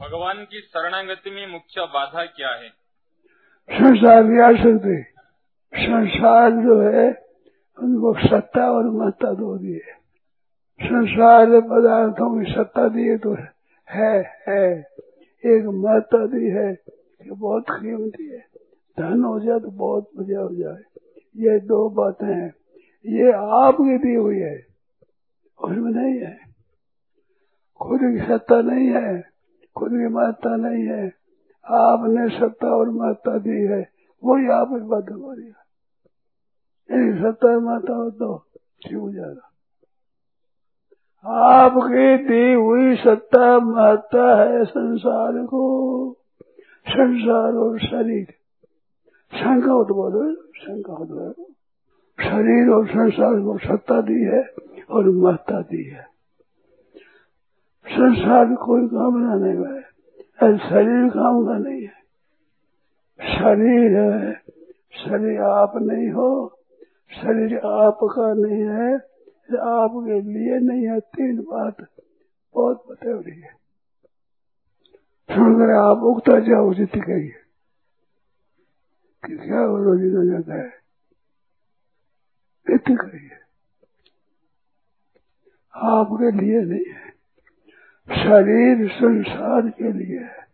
भगवान की शरणागति में मुख्य बाधा क्या है? संसार की आसक्ति संसार जो है, उनको सत्ता और महत्ता दो दिए संसार पदार्थों की सत्ता दिए तो है है। एक महत्ता दी है, कि बहुत कीमती है। धन हो जाए तो बहुत मज़ा हो जाए। ये दो बातें हैं। ये आपकी दी हुई है उसमें नहीं है। खुद की सत्ता नहीं है। खुद की महत्ता नहीं है। आपने सत्ता और महत्ता दी है। वही आप बात हो रही है। सत्ता और महत्ता हो तो ठीक हो जाएगा आपकी दी हुई सत्ता महत्ता है संसार को। संसार और शरीर। शंका हो तो बोलो शंका हो तो शरीर और संसार को सत्ता दी है और महत्ता दी है। संसार कोई कामना नहीं है। शरीर काम का नहीं है। शरीर है। शरीर आप नहीं हो। शरीर आपका नहीं है। आपके लिए नहीं है। तीन बात बहुत बतेवड़ी है। सुनकर आप उगता जाओ, जित कही कि क्या रोजी न जाता है? इतनी कही आपके लिए नहीं है। शरीर संसार के लिए है।